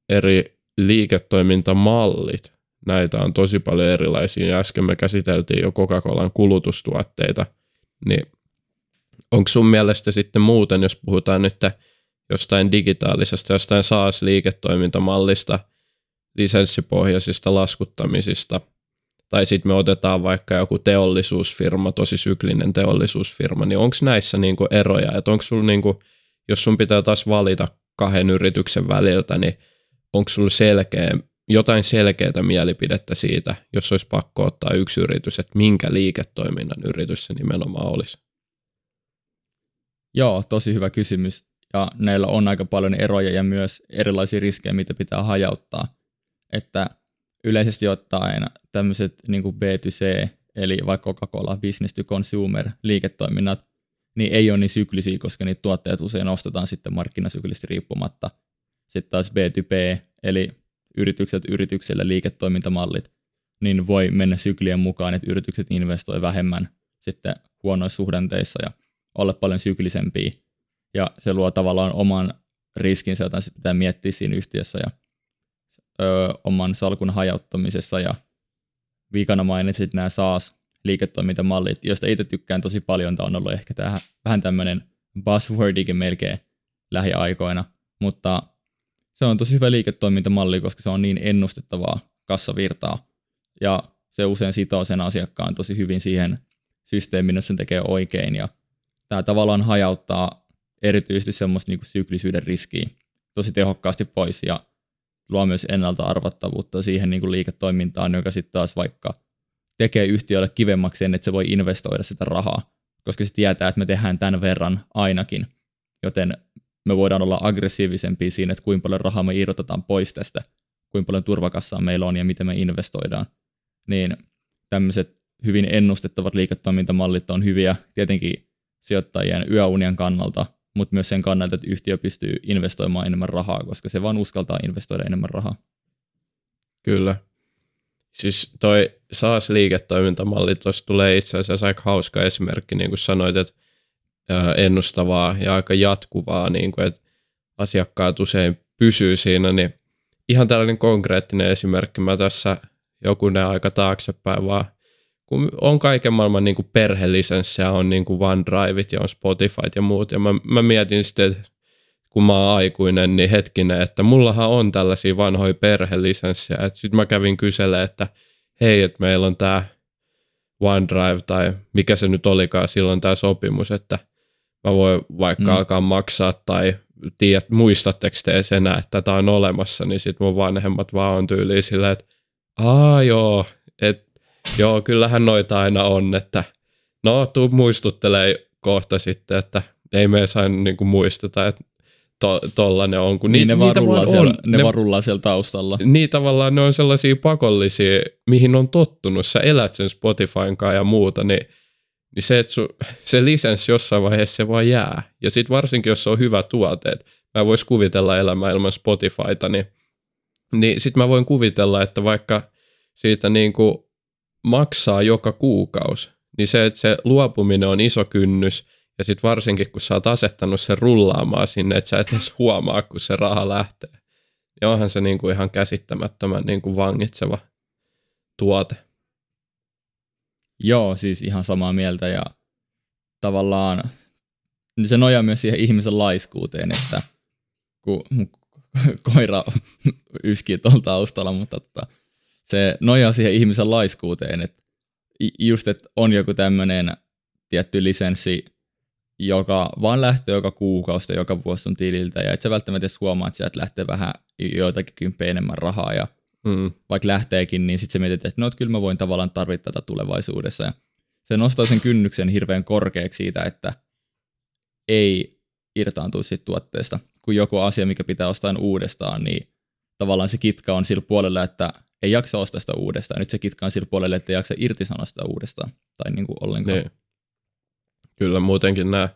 eri liiketoimintamallit? Näitä on tosi paljon erilaisia. Ja äsken me käsiteltiin jo Coca-Colan kulutustuotteita, niin onko sun mielestä sitten muuten, jos puhutaan nyt jostain digitaalisesta, jostain SaaS-liiketoimintamallista, lisenssipohjaisista laskuttamisista, tai sitten me otetaan vaikka joku teollisuusfirma, tosi syklinen teollisuusfirma, niin onko näissä niinku eroja, että onko sulla niinku, jos sun pitää taas valita kahden yrityksen väliltä, niin onko sulla selkeä jotain selkeää mielipidettä siitä, jos olisi pakko ottaa yksi yritys, että minkä liiketoiminnan yritys se nimenomaan olisi?
Joo, tosi hyvä kysymys. Ja näillä on aika paljon eroja ja myös erilaisia riskejä, mitä pitää hajauttaa. Että yleisesti ottaen tämmöiset niin kuin B2C, eli vaikka Coca-Cola business to consumer liiketoiminnat, niin ei ole niin syklisiä, koska niitä tuotteet usein ostetaan sitten markkinasyklisesti riippumatta. Sitten taas B2B, eli yritykset yrityksille liiketoimintamallit, niin voi mennä syklien mukaan, että yritykset investoi vähemmän sitten huonoissa suhdanteissa ja olla paljon syklisempiä. Ja se luo tavallaan oman riskinsä, jota pitää miettiä siinä yhtiössä ja ö, oman salkun hajauttamisessa. Ja viikana mainitsit nämä SaaS liiketoimintamallit, joista itse tykkään tosi paljon. Tämä on ollut ehkä tähän, vähän tämmöinen buzzwordikin melkein lähiaikoina, mutta se on tosi hyvä liiketoimintamalli, koska se on niin ennustettavaa kassavirtaa. Ja se usein sitoo sen asiakkaan tosi hyvin siihen systeemiin, jos sen tekee oikein. Ja tämä tavallaan hajauttaa erityisesti semmoista niin syklisyyden riskiä tosi tehokkaasti pois ja luo myös ennalta arvattavuutta siihen niin kuin liiketoimintaan, joka sitten taas vaikka tekee yhtiölle kivemmaksi sen, että se voi investoida sitä rahaa, koska sitten tietää, että me tehdään tämän verran ainakin, joten me voidaan olla aggressiivisempia siinä, että kuinka paljon rahaa me irrotetaan pois tästä, kuinka paljon turvakassaa meillä on ja miten me investoidaan. Niin tämmöiset hyvin ennustettavat liiketoimintamallit on hyviä tietenkin sijoittajien yöunien kannalta, mutta myös sen kannalta, että yhtiö pystyy investoimaan enemmän rahaa, koska se vaan uskaltaa investoida enemmän rahaa.
Kyllä. Siis toi SaaS-liiketoimintamalli, tuossa tulee itse asiassa aika hauska esimerkki, niin kuin sanoit, että ennustavaa ja aika jatkuvaa, niin kuin, että asiakkaat usein pysyy siinä, niin ihan tällainen konkreettinen esimerkki. Mä tässä jokunen aika taaksepäin vaan, kun on kaiken maailman niin kuin perhelisenssejä, on niin kuin OneDriveit ja on Spotify ja muut, ja mä, mä mietin sitten, että kun mä oon aikuinen, niin hetkinen, että mullahan on tällaisia vanhoja perhelisenssejä, että sitten mä kävin kyselemään, että hei, että meillä on tämä OneDrive tai mikä se nyt olikaan silloin tämä sopimus, että mä voin vaikka mm. alkaa maksaa tai tiedät, muistatteko te enää, että tämä on olemassa, niin sitten mun vanhemmat vaan on tyyliin sillä, että aa joo, et, joo, kyllähän noita aina on, että no tuu muistuttelee kohta sitten, että ei me saa niinku muisteta, että to, tollanen on. Kun
niin ni, ne, vaan rullaa, siellä, on, ne, ne vaan rullaa siellä taustalla.
Niin tavallaan ne on sellaisia pakollisia, mihin on tottunut. Sä elät sen Spotifyn kanssa ja muuta, niin, niin se, että su, se lisenssi jossain vaiheessa se vaan jää. Ja sitten varsinkin, jos se on hyvä tuote, että mä vois kuvitella elämää ilman Spotifyta, niin, niin sitten mä voin kuvitella, että vaikka siitä niin kuin maksaa joka kuukausi, niin se, että se luopuminen on iso kynnys – ja sitten varsinkin, kun sä oot asettanut sen rullaamaan sinne, että sä et edes huomaa, kun se raha lähtee. Niin onhan se niinku ihan käsittämättömän niinku vangitseva tuote.
Joo, siis ihan samaa mieltä ja tavallaan se nojaa myös siihen ihmisen laiskuuteen, että kun koira yskii tuolla taustalla, mutta että se nojaa siihen ihmisen laiskuuteen, että just, että on joku tämmöinen tietty lisenssi, joka vaan lähtee joka kuukausi joka vuosi on tililtä, ja et sä välttämättä edes huomaa, että sieltä lähtee vähän joitakin kymppiä enemmän rahaa, ja mm. vaikka lähteekin, niin sitten se mietit, että no, että kyllä mä voin tavallaan tarvita tätä tulevaisuudessa, ja se nostaa sen kynnyksen hirveän korkeaksi siitä, että ei irtaantuisi siitä tuotteesta, kun joku asia, mikä pitää ostaa uudestaan, niin tavallaan se kitka on sillä puolella, että ei jaksa ostaa sitä uudestaan. Nyt se kitka on sillä puolella, että ei jaksa irtisanoa sitä uudestaan. Tai niin kuin ollenkaan. Niin
kyllä muutenkin nämä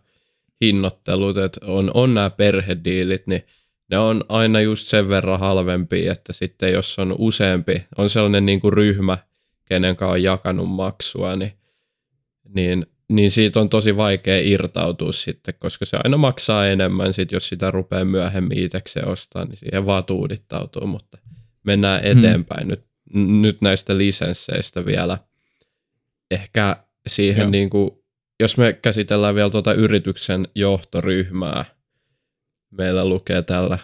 hinnoittelut, että on, on nämä perhediilit, niin ne on aina just sen verran halvempia, että sitten jos on useampi, on sellainen niin kuin ryhmä, kenen kanssa on jakanut maksua, niin, niin, niin siitä on tosi vaikea irtautua sitten, koska se aina maksaa enemmän, sit jos sitä rupeaa myöhemmin itsekseen ostaa, niin siihen vaan tuudittautuu, mutta mennään hmm. eteenpäin hmm. nyt, nyt näistä lisensseistä vielä. Ehkä siihen niin kuin jos me käsitellään vielä tuota yrityksen johtoryhmää, meillä lukee tällä,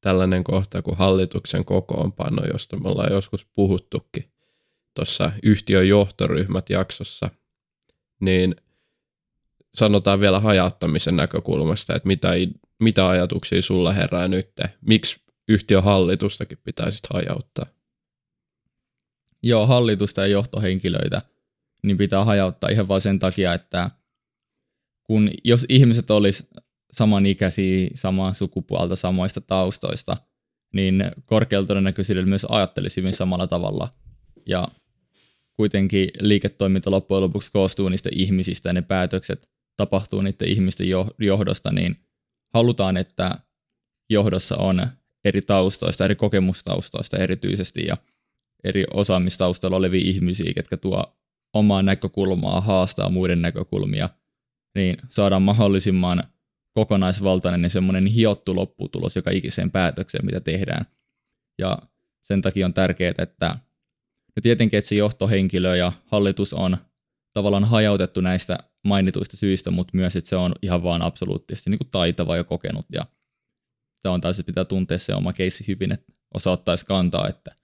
tällainen kohta kuin hallituksen kokoonpano, josta me ollaan joskus puhuttukin tuossa yhtiön johtoryhmät jaksossa, niin sanotaan vielä hajauttamisen näkökulmasta, että mitä, mitä ajatuksia sulla herää nyt, miksi yhtiön hallitustakin pitäisi hajauttaa?
Joo, hallitusta ja johtohenkilöitä niin pitää hajauttaa ihan vain sen takia, että kun jos ihmiset olisi samanikäisiä, samaa sukupuolta, samoista taustoista, niin korkealla todennäköisyydellä myös ajattelisi hyvin samalla tavalla. Ja kuitenkin liiketoiminta loppujen lopuksi koostuu niistä ihmisistä ja ne päätökset tapahtuu niiden ihmisten johdosta, niin halutaan, että johdossa on eri taustoista, eri kokemustaustoista erityisesti ja eri osaamistaustalla olevia ihmisiä, jotka tuo omaa näkökulmaa, haastaa muiden näkökulmia – niin saadaan mahdollisimman kokonaisvaltainen ja semmoinen hiottu lopputulos joka ikiseen päätökseen, mitä tehdään. Ja sen takia on tärkeää, että ja tietenkin, että se johtohenkilö ja hallitus on tavallaan hajautettu näistä mainituista syistä, mutta myös, että se on ihan vaan absoluuttisesti niin kuin taitava ja kokenut. Ja se on taas, että pitää tuntea se oma keissi hyvin, että osa ottaisi kantaa, että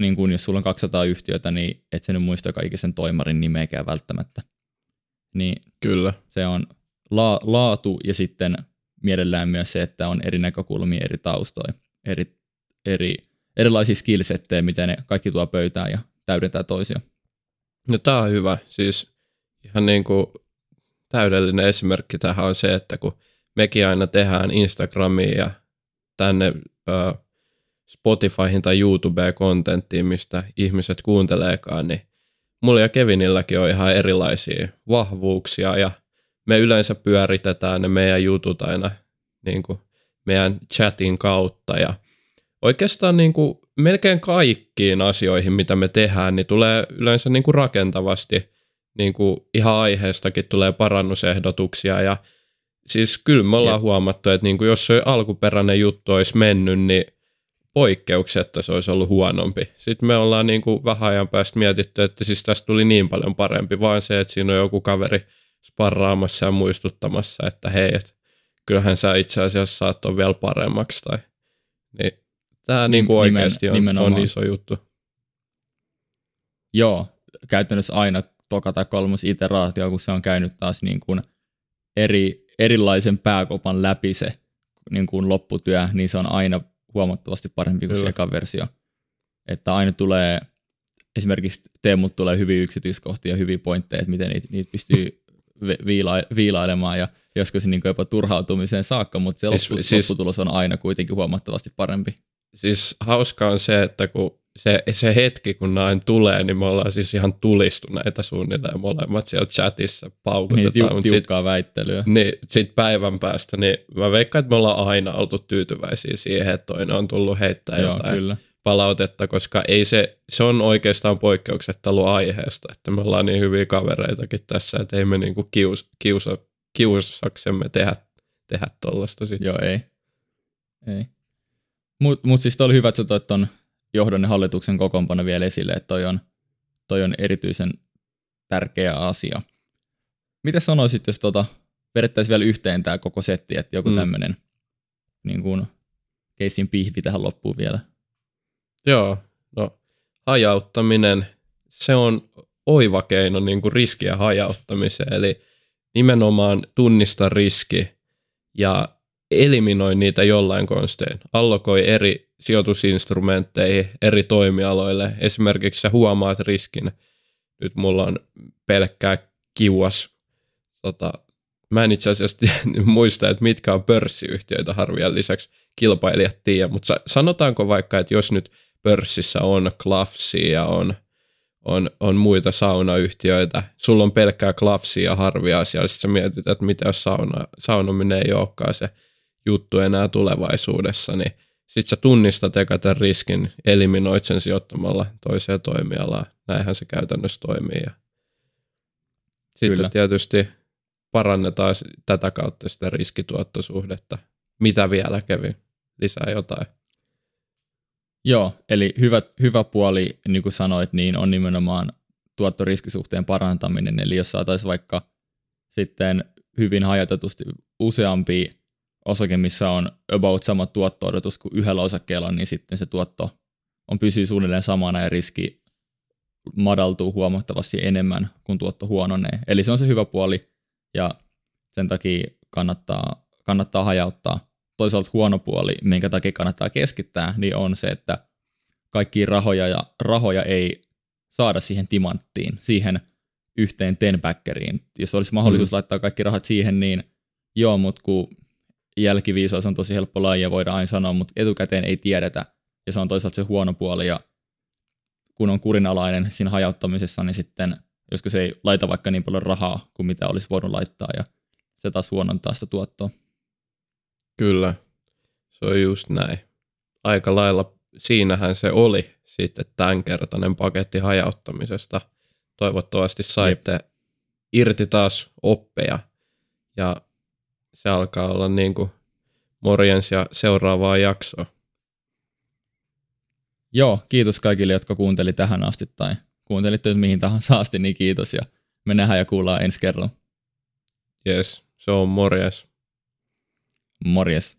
niin kuin jos sulla on 200 yhtiötä, niin et sä nyt muista kaikisen toimarin nimeäkään välttämättä niin
Kyllä.
se on la- laatu ja sitten mielellään myös se, että on eri näkökulmia, eri taustoja, eri, eri, erilaisia skillsettejä, miten ne kaikki tuo pöytään ja täydentää toisia.
No tämä on hyvä. Siis ihan niin kuin täydellinen esimerkki tähän on se, että kun mekin aina tehdään Instagramiin ja tänne ö, Spotifyhin tai YouTubeen kontenttiin, mistä ihmiset kuunteleekaan, niin mulla ja Kevinilläkin on ihan erilaisia vahvuuksia ja me yleensä pyöritetään ne meidän jutut aina niin kuin meidän chatin kautta ja oikeastaan niin kuin melkein kaikkiin asioihin, mitä me tehdään, niin tulee yleensä niin kuin rakentavasti niin kuin ihan aiheestakin tulee parannusehdotuksia ja siis kyllä me ollaan ja. huomattu, että niin kuin jos se alkuperäinen juttu olisi mennyt, niin poikkeuksetta se olisi ollut huonompi. Sitten me ollaan niin kuin vähän ajan päästä mietitty, että siis tästä tuli niin paljon parempi, vaan se, että siinä on joku kaveri sparraamassa ja muistuttamassa, että hei, että kyllähän sä itse asiassa saat on vielä paremmaksi. Tai, niin tämä niin kuin oikeasti on, on iso juttu.
Joo, käytännössä aina toka tai kolmas iteraatio, kun se on käynyt taas niin kuin eri, erilaisen pääkopan läpi se niin kuin lopputyö, niin se on aina huomattavasti parempi kuin se eka versio. Että aina tulee, esimerkiksi Teemut tulee hyvin yksityiskohtia ja hyviä pointteja, että miten niitä, niitä pystyy viila- viilailemaan ja joskus niin jopa turhautumiseen saakka, mutta se siis, loppu, siis, lopputulos on aina kuitenkin huomattavasti parempi.
Siis hauska on se, että kun se, se hetki, kun näin tulee, niin me ollaan siis ihan tulistuneita suunnilleen molemmat siellä chatissa paukutetaan.
Niin, tiu- tiukkaa sit, väittelyä.
Niin, sit päivän päästä, niin mä veikkaan, että me ollaan aina oltu tyytyväisiä siihen, että toinen on tullut heittää Joo, jotain kyllä. Palautetta, koska ei se, se on oikeastaan poikkeuksetta ollut aiheesta, että me ollaan niin hyviä kavereitakin tässä, että ei me niinku kius, kiusa, kiusaksemme tehdä, tehdä tollaista
Joo, ei. Ei. Mutta mut siis oli hyvä, että sä toit ton johdon ja hallituksen kokoonpano vielä esille, että toi on, toi on erityisen tärkeä asia. Mitä sanoisit, jos tota, vedettäisiin vielä yhteen tämä koko setti, että joku mm. tämmöinen niin kuin, keisin pihvi tähän loppuun vielä?
Joo, no hajauttaminen, se on oiva keino niin kuin riskiä hajauttamiseen, eli nimenomaan tunnista riski ja eliminoi niitä jollain konstein. Allokoi eri sijoitusinstrumentteihin, eri toimialoille. Esimerkiksi sä huomaat riskin. Nyt mulla on pelkkää kiuas. Tota, mä en itse asiassa muista, että mitkä on pörssiyhtiöitä harvia lisäksi kilpailijat tiedä, mutta sanotaanko vaikka, että jos nyt pörssissä on Klafsia ja on, on, on muita saunayhtiöitä, sulla on pelkkää Klafsia ja harvia asiaa, sitten sä mietit, että mitä jos sauna, saunominen ei olekaan se juttu enää tulevaisuudessa, niin sitten sä tunnistat eka tämän riskin, eliminoit sen sijoittamalla toiseen toimialaan. Näinhän se käytännössä toimii. Ja sitten Kyllä. tietysti parannetaan tätä kautta sitä riskituottosuhdetta. Mitä vielä kävi? Lisää jotain.
Joo, eli hyvä, hyvä puoli, niin kuin sanoit, niin on nimenomaan tuottoriskisuhteen parantaminen. Eli jos saataisiin vaikka sitten hyvin hajautetusti useampia osake, missä on about sama tuotto-odotus kuin yhdellä osakkeella, niin sitten se tuotto on pysyy suunnilleen samana ja riski madaltuu huomattavasti enemmän, kun tuotto huononee. Eli se on se hyvä puoli ja sen takia kannattaa, kannattaa hajauttaa. Toisaalta huono puoli, minkä takia kannattaa keskittää, niin on se, että kaikki rahoja, ja, rahoja ei saada siihen timanttiin, siihen yhteen tenbackeriin. Jos olisi mahdollisuus mm. laittaa kaikki rahat siihen, niin joo, mutta kun jälkiviisaus on tosi helppo laji ja voidaan aina sanoa, mutta etukäteen ei tiedetä. Ja se on toisaalta se huono puoli ja kun on kurinalainen siinä hajauttamisessa, niin sitten joskus ei laita vaikka niin paljon rahaa kuin mitä olisi voinut laittaa ja se taas huonontaa sitä tuottoa.
Kyllä, se on just näin. Aika lailla siinähän se oli sitten tämänkertainen paketti hajauttamisesta. Toivottavasti saitte Jep. irti taas oppeja ja se alkaa olla niin kuin morjens ja seuraavaa jaksoa.
Joo, kiitos kaikille, jotka kuunteli tähän asti tai kuuntelitte nyt mihin tahansa asti, niin kiitos ja me nähdään ja kuullaan ensi kerralla.
Yes, se on morjes.
Morjes.